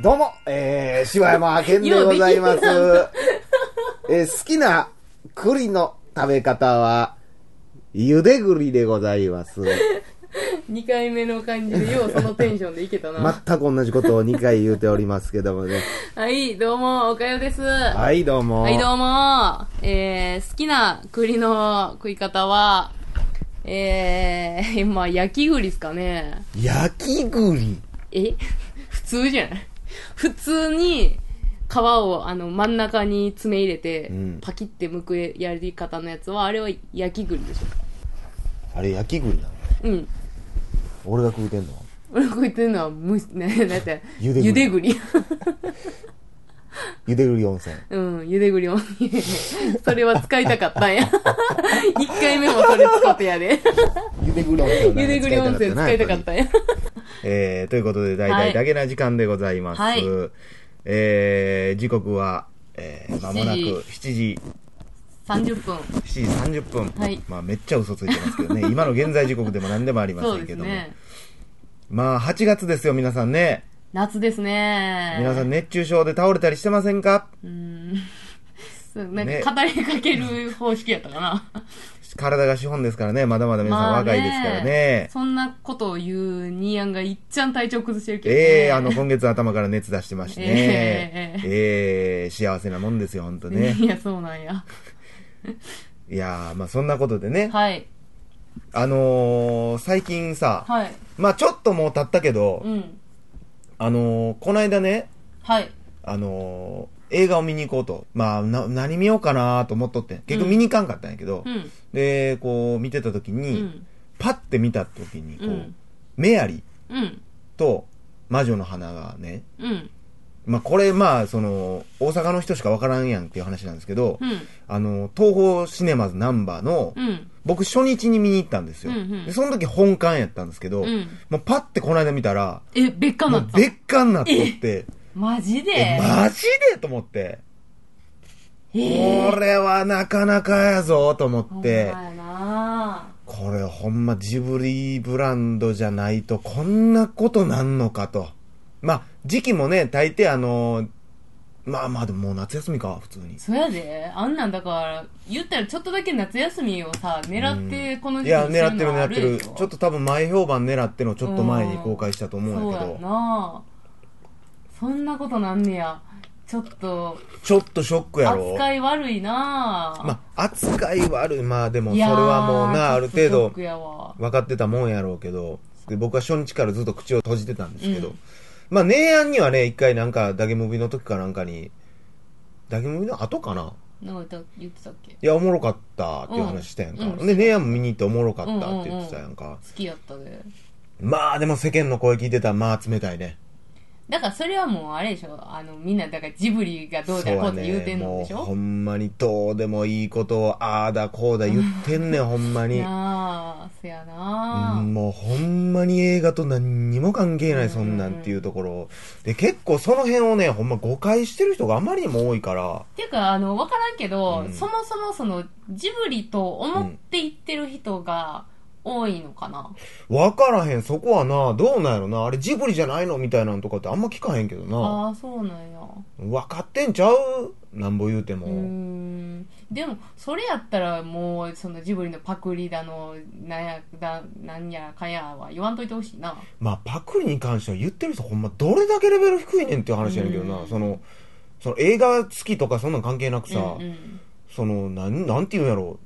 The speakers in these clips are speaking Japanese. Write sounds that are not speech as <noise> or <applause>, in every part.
どうも、えー、柴山健でございます。えー、好きな栗の食べ方は、茹で栗でございます。2回目の感じでようそのテンションでいけたな。全く同じことを2回言うておりますけどもね。はい、どうも、おかよです。ははい、どうも。い、どうも。えー、好きな栗の食い方は、えー、<laughs> まあ、焼き栗ですかね。焼き栗？え？<laughs> 普通じゃない普通に、皮をあの真ん中に爪入れて、うんパキって剥くやり方のやつは、あれは焼き栗でしあれ焼き栗なの？ょ。うん。俺が食うてんの俺こう言 <laughs> ってるのは、む、ね、なんて、ゆで栗ゆで栗。茹で栗温泉。うん、ゆで栗を。それは使いたかったんや。<laughs> 一回目もそれ使ってやで。茹で栗温泉。ゆで栗温泉使いたかったんや。えー、ということで、大々だけな時間でございます。はいえー、時刻は、えー、まもなく7 7時、30分。7時30分。はいまあ、めっちゃ嘘ついてますけどね。<laughs> 今の現在時刻でも何でもありませんけども。ね。まあ、8月ですよ、皆さんね。夏ですね。皆さん熱中症で倒れたりしてませんか？うん。なんねか語りかける方式やったかな。体が資本ですからね。まだまだ皆さんまあ若いですからね。そんなことを言うニーヤンがいっちゃん体調崩してるけどね。ええあの、今月頭から熱出してましてね。えええ幸せなもんですよ、ほんとね。いや、そうなんや。<laughs> いやー、まあそんなことでね。はい。あのー、最近さ、はい。まあちょっともう経ったけど、うん。あのー、この間ね、はい。あのー、映画を見に行こうと。まあ、な、何見ようかなと思っとってん。結局見に行かんかったんやけど、うん。で、こう、見てた時うに、ん。パッて見た時に、こう、うんメアリうん。と魔女の花がね、うん。まあこれ、まあ、その、大阪の人しかわからんやんっていう話なんですけど、うん。あの、東宝シネマズナンバーの、うん。僕初日に見に行ったんですよ。うんうん。でその時本館やったんですけど、うん。もうパッてこの間見たら、え、別館なった別館になっとって、マジで？え、マジでと思って、えこれはなかなかやぞと思って、これほんまジブリブランドじゃないとこんなことなんのかと。まあ、時期もね、大抵あの、まあまあでももう夏休みか、普通に。そやで、あんなんだから、言ったらちょっとだけ夏休みをさ、狙ってこのいや、時期に狙ってる狙ってる。ちょっと多分前評判狙ってのちょっと前に公開したと思うんやけそうやど、な。そんなことなんねや。ちょっと、ちょっとショックやろ。扱い悪いな。まあ、扱い悪い。まあでもそれいやーはもうな、ある程度分かってたもんやろうけど、で僕は初日からずっと口を閉じてたんですけど、うんまあ、姉案にはね、一回なんか、ダゲムビの時かなんかに、ダゲムビの後かな？なんか言ってたっけ？いや、おもろかったっていう話したやんか。うんうんで、姉案も見に行っておもろかったって言ってたやんか。好きやったで。まあ、でも世間の声聞いてたら、まあ冷たいね。だからそれはもうあれでしょ。あの、みんな、だからジブリがどうだこうって言うてんのでしょ。もうほんまにどうでもいいことを、ああだこうだ言ってんねん、<laughs> ほんまに。なあ、そやなうんもうほんまに映画と何にも関係ないそんなんっていうところ。で結構その辺をねほんま誤解してる人があまりにも多いから。っていうか、あの、わからんけど、うん。そもそもその、ジブリと思って言ってる人が多いのかな、分からへん。そこはなどうなんやろな。あれジブリじゃないの？みたいなんとかってあんま聞かへんけどな。ああ、そうなんや。分かってんちゃう？なんぼ言うても、うーん。でも、それやったらもう、そのジブリのパクリだの、なんや、だ、なんやかやは言わんといてほしいな。まあパクリに関しては言ってる人ほんまどれだけレベル低いねんっていう話やねんけどな、うん。そのその映画好きとかそんなん関係なくさ、うんうん。そのなんなんていうんやろ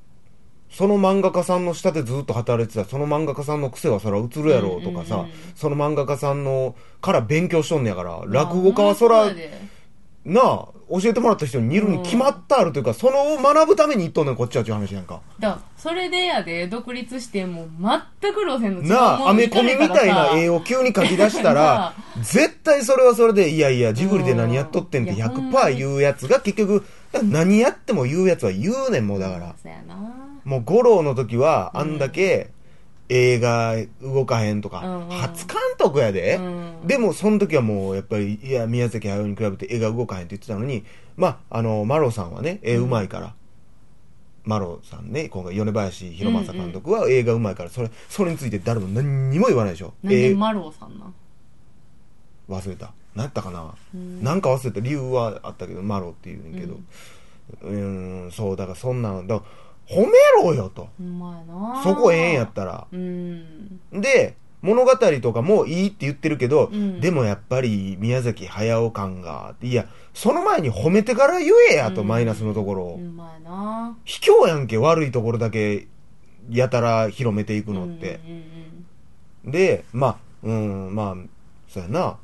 その漫画家さんの下でずっと働いてたその漫画家さんの癖はそら映るやろうとかさ、うんうんうんその漫画家さんのから勉強しとんねやから落語家はそらなあ教えてもらった人に見るに決まってあるというか、その学ぶために行っとんねんこっちはっていう話やんか。だそれでやで、独立しても全く路線の違うなあアメコミみたいな絵を。を急に描き出した <laughs> ならあ。絶対それはそれでいやいやジブリで何やっとってんってうん。いやほんま100%に言うやつが結局何やっても言うやつは言うねんもうだから。そうやな。もう五郎の時はあんだけ映画動かへんとか、うんうん。初監督やで、うん。でもその時はもうやっぱりいや宮崎駿に比べて絵が動かへんって言ってたのにまああのマロさんはね絵うまいから、マロさんね、今回米林弘正監督は映画うまいから、それ、それについて誰も何にも言わないでしょ。なんでえー。マローさんなん？忘れた。何やったかな、うん。なんか忘れた理由はあったけど、マロっていうんやけど。うーん、そう、だからそんなん、だから褒めろよと。そこええんやったら。うん。で、物語とかもいいって言ってるけど、うん。でもやっぱり宮崎駿感が、いや、その前に褒めてから言えやと、うん。マイナスのところ卑怯やんけ、悪いところだけ、やたら広めていくのって。で、まあ、うん、まあ、そうやな。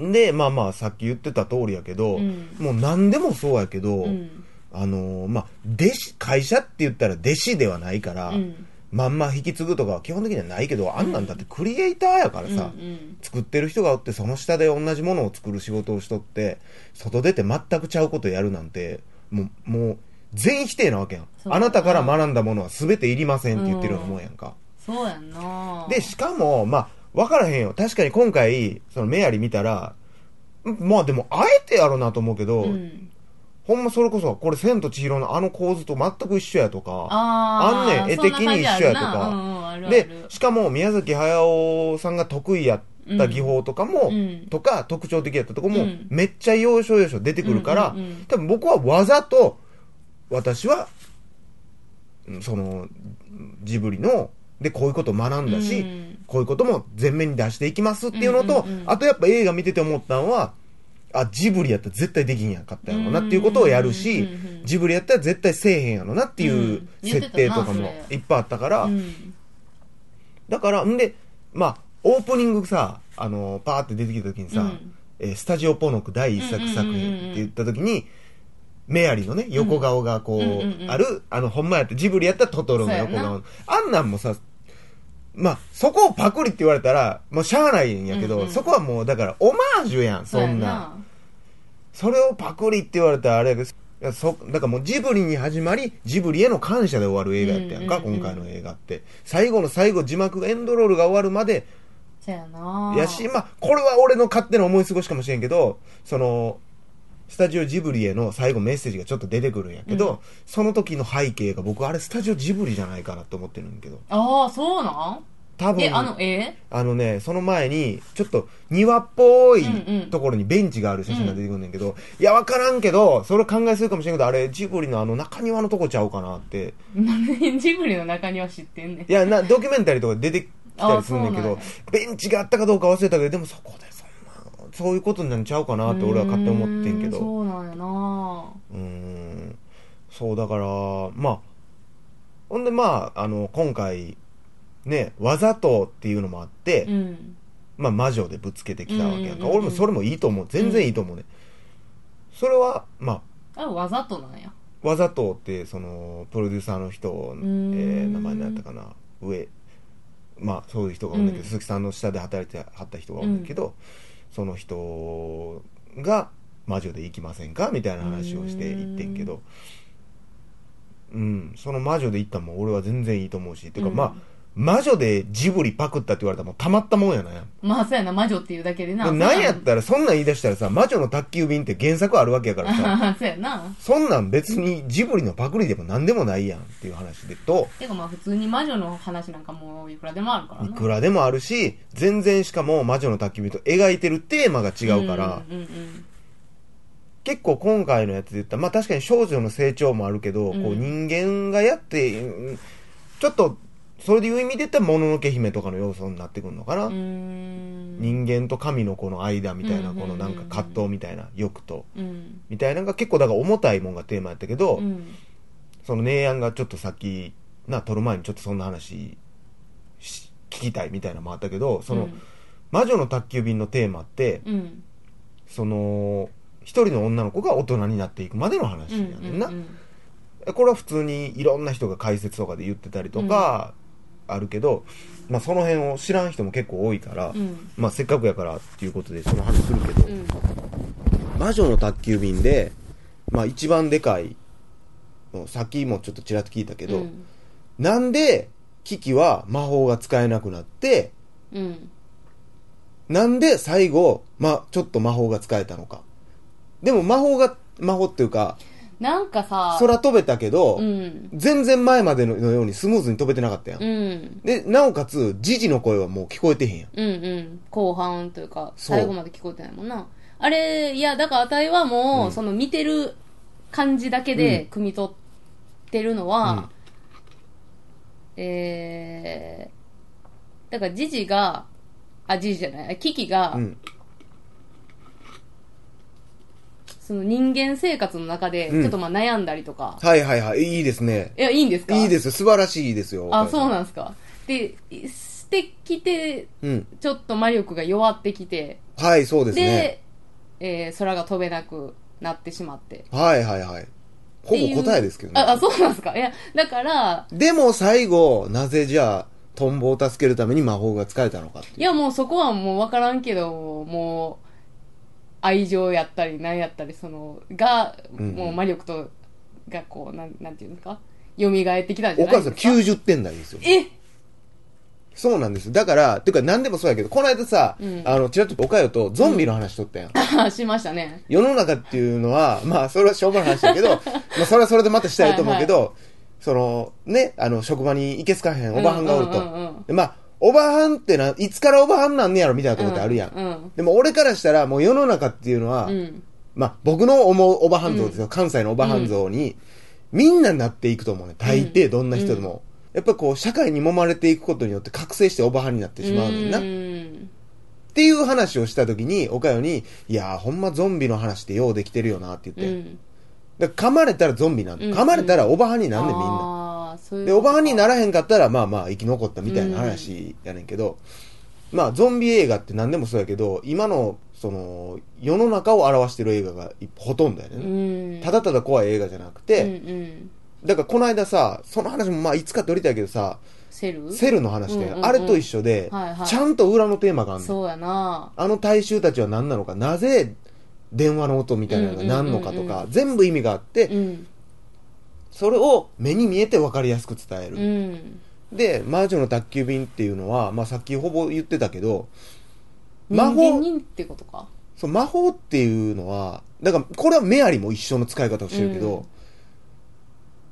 で、まあまあ、さっき言ってた通りやけど、うん。もう何でもそうやけど、うんうんあのーまあ、弟子、会社って言ったら弟子ではないから、うんまんま引き継ぐとかは基本的にはないけど、あんなんだってクリエイターやからさ、うんうん作ってる人がおって、その下で同じものを作る仕事をしとって、外出て全くちゃうことやるなんて、もう、もう、全否定なわけやん。あなたから学んだものは全ていりませんって言ってるようなもんやんか。そうやんなで、しかも、まあ、わからへんよ。確かに今回、そのメアリ見たら、んまあでも、あえてやろうなと思うけど、うんほんまそれこそ、これ、千と千尋のあの構図と全く一緒やとか、あんねん絵的に一緒やとか。で、しかも宮崎駿さんが得意やった技法とかも、うん。とか、特徴的やったとこも、うん。めっちゃ要所要所出てくるから、うんうんうん。多分僕はわざと、私は、うんその、ジブリの、で、こういうことを学んだし、うん。こういうことも前面に出していきますっていうのと、あとやっぱ映画見てて思ったのは、あ、ジブリやったら絶対できんやんかったやろなっていうことをやるしうんうんうんうん、ジブリやったら絶対せえへんやろなっていううん。設定とかもいっぱいあったから、うん。だから、んで、まあ、オープニングさ、あの、パーって出てきた時にさ、うん。えースタジオポノク第一作作品って言った時に、メアリのね、横顔がこう、うんうんうん。うんある、あの、ほんまやって、ジブリやったらトトロの横顔。あんなんもさ、まあ、そこをパクリって言われたら、もうしゃあないんやけど、うんうんそこはもう、だから、オマージュやん、そんな。それをパクリって言われたらあれです。いやそだからもうジブリに始まり、ジブリへの感謝で終わる映画やったやんか、うんうんうん今回の映画って。最後の最後、字幕がエンドロールが終わるまで、そうやなやし、まあ、これは俺の勝手な思い過ごしかもしれんけど、その、スタジオジブリへの最後メッセージがちょっと出てくるんやけど、うん。その時の背景が僕あれスタジオジブリじゃないかなと思ってるんやけど、ああそうなん？多分、えあの絵あのね、その前に、ちょっと庭っぽいうんうん。ところにベンチがある写真が出てくるんだけど、いや、わからんけど、それ考えするかもしれんけど、あれ、ジブリのあの中庭のとこちゃうかなって。<laughs> ジブリの中には知ってんねん。いや、な、ドキュメンタリーとかで出てきたりするんだけどベンチがあったかどうか忘れたけど、でもそこでそんな、そういうことになっちゃうかなって俺は勝手に思ってんけど。そうなんやなうーん。そう、だから、まあ、ほんでまあ、あの、今回、ね、わざとっていうのもあって、うんまあ魔女でぶつけてきたわけやんか。俺もそれもいいと思う。全然いいと思うね。それは、まあ、あわざとなんやわざとって、その、プロデューサーの人、えんー、名前何やったかな、上、まあ、そういう人がおんねんけど、うん鈴木さんの下で働いてはった人がおんねんけど、その人が、魔女で行きませんか？みたいな話をして行ってんけど、うん、その魔女で行ったんも俺は全然いいと思うし、てか、うん。まあ、魔女でジブリパクったって言われたらもうたまったもんやなやん。まあそうやな。魔女っていうだけでな。でなんやったら、そんなん言い出したらさ、魔女の宅急便って原作あるわけやからさ、あ <laughs> そうやな。そんなん別にジブリのパクリでも何でもないやんっていう話でと、てかまあ普通に魔女の話なんかもういくらでもあるからいなくらでもあるし、全然しかも魔女の宅急便と描いてるテーマが違うから、うんうんうん結構今回のやつで言ったら、まあ確かに少女の成長もあるけど、うんこう人間がやって、うんちょっと、それでいう意味で言ったら、もののけ姫とかの要素になってくるのかな。人間と神のこの間みたいな、このなんか葛藤みたいな、欲と、うん。みたいなのが結構だから重たいもんがテーマやったけど、うん。その姉やんがちょっとさっき、な、撮る前にちょっとそんな話し聞きたいみたいなのもあったけど、その、うん。魔女の宅急便のテーマって、うん。その、一人の女の子が大人になっていくまでの話やねんな。これは普通にいろんな人が解説とかで言ってたりとか、あるけど、まあその辺を知らん人も結構多いから、うん。まあせっかくやからっていうことでその話するけど、うん。魔女の宅急便で、まあ一番でかい、さっきもちょっとちらっと聞いたけど、うん。なんでキキは魔法が使えなくなって、うん。なんで最後、まあちょっと魔法が使えたのか。でも魔法が、魔法っていうか、なんかさ空飛べたけど、うん。全然前までのようにスムーズに飛べてなかったやん。うん。で、なおかつ、ジジの声はもう聞こえてへんやん。うんうん。後半というか最後まで聞こえてないもんな。あれいやだからあたいはもう、うん。その見てる感じだけで汲み取ってるのは、えー、だからジジがあジジじゃないキキが、うん。その人間生活の中でうんちょっとまあ悩んだりとか、はいはいはい。いいですね。いやいいんですか？いいですよ。素晴らしいですよ。あそうんなんですかでしてきてうん。ちょっと魔力が弱ってきてはい、そうですでね。えー空が飛べなくなってしまってはいはいはい。ほぼ答えですけどね。ああそうなんですか？いやだからでも最後、なぜじゃあ、トンボを助けるために魔法が使えたのかいう。いやもうそこはもう分からんけどもう愛情やったり何やったりそのが、うん。もう魔力とがこうなんなんていうんですか？蘇ってきたんじゃないですか？90点台ですよ。え？そうなんです。だから、ていうか何でもそうやけど、この間さ、うん。あの、ちらっとおかよとゾンビの話しとったやん。あ <laughs> しましたね。世の中っていうのは、まあ、それはしょうもない話だけど、<laughs> まあ、それはそれでまたしたいと思うけど、その、ね、あの、職場にいけすかへんおばはんがおると。うんうんうんうん。でまあ、おばはんってな、いつからおばはんなんねやろみたいなとこってあるやん。うんうんでも俺からしたら、もう世の中っていうのは、うんまあ、僕の思うおばはん像ですよ、関西のおばはん像に、みんななっていくと思うね。大抵、どんな人でも。やっぱこう、社会に揉まれていくことによって覚醒しておばはんになってしまうねんな。っうんていう話をした時に、おかよに、いやー、ほんまゾンビの話ってようできてるよなってう言って。んだから噛まれたらゾンビなんだ。うん噛まれたらおばはんになんねん、みんな。そういうで、おばはんにならへんかったら、まあまあ生き残ったみたいな話やねんけど、まあゾンビ映画って何でもそうやけど、今の、その、世の中を表してる映画がいほとんどやねんうな。ん。ただただ怖い映画じゃなくて、うんうん。だからこの間さ、その話もまあいつか撮りたいけどさ、セル？セルの話で、うんうんうん。あれと一緒で、はいはい。ちゃんと裏のテーマがあるの。そうやな。あの大衆たちは何なのか、なぜ電話の音みたいなのが何のかとか、全部意味があって、うんそれを目に見えて分かりやすく伝える。うん。で、魔女の宅急便っていうのは、まあさっきほぼ言ってたけど、人魔法ってことか？そう魔法っていうのは、だからこれはメアリも一緒の使い方をしてるけど、うん。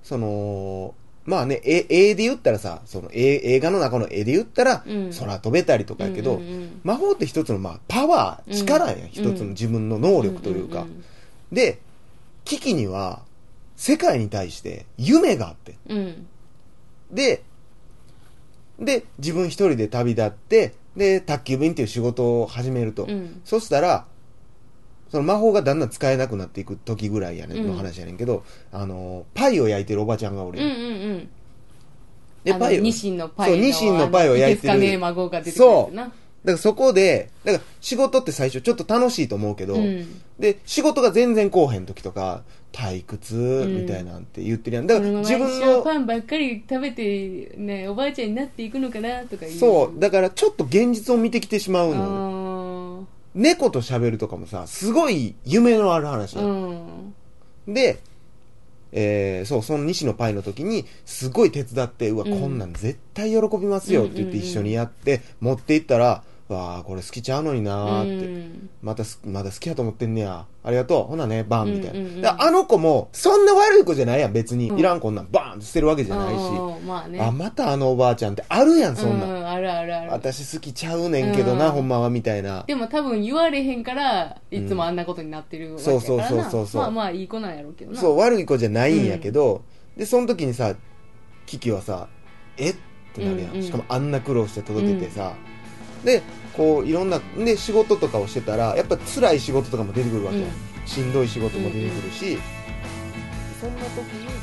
その、まあね、絵絵で言ったらさ、その絵映画の中の絵で言ったら、うん。空飛べたりとかやけど、うんうんうん。魔法って一つのまあパワー、力やん、うん一つの自分の能力というか。んんで、危機には世界に対して夢があって。うんで、で、自分一人で旅立って、で、宅急便っていう仕事を始めると。うんそしたら、その魔法がだんだん使えなくなっていく時ぐらいやねん、うんの話やねんけど、あの、パイを焼いてるおばちゃんがおるうんうやん。んうんで、パイを。ニシンのパイのそう、ニシンのパイを焼いてる。いかねえ孫が出てくるやつなだからそこで、だから仕事って最初ちょっと楽しいと思うけど、うん。で、仕事が全然こうへん時とか、退屈みたいなんて言ってるやん。だから自分のの、パンばっかり食べてねおばあちゃんになっていくのかなとかそう、だからちょっと現実を見てきてしまうの猫と喋るとかもさ、すごい夢のある話ーなのうん。で、えーそう、その西のパイの時に、すごい手伝って、うわ、うん。こんなん絶対喜びますよって言ってうんうんうん。一緒にやって、持って行ったら、わあこれ好きちゃうのになーって。うんまたす、まだ好きやと思ってんねや。ありがとう。ほなね、バンみたいな。うんうんうんあの子も、そんな悪い子じゃないやん、別に。うんいらんこんなんバーンって捨てるわけじゃないし。うんまあねあ、またあのおばあちゃんってあるやん、そんなん。うん、あるあるある私好きちゃうねんけどな、うんほんまは、みたいな。でも多分言われへんからいつもあんなことになってるわけやからな、そうそうそうそうそうまあまあいい子なんやろうけどなそう、悪い子じゃないんやけど、で、その時にさ、キキはさ、えってなるやん。うんうんしかもあんな苦労して届けてさ、で、こう、いろんな、で、仕事とかをしてたら、やっぱ辛い仕事とかも出てくるわけ。うん。しんどい仕事も出てくるし、そんな時に、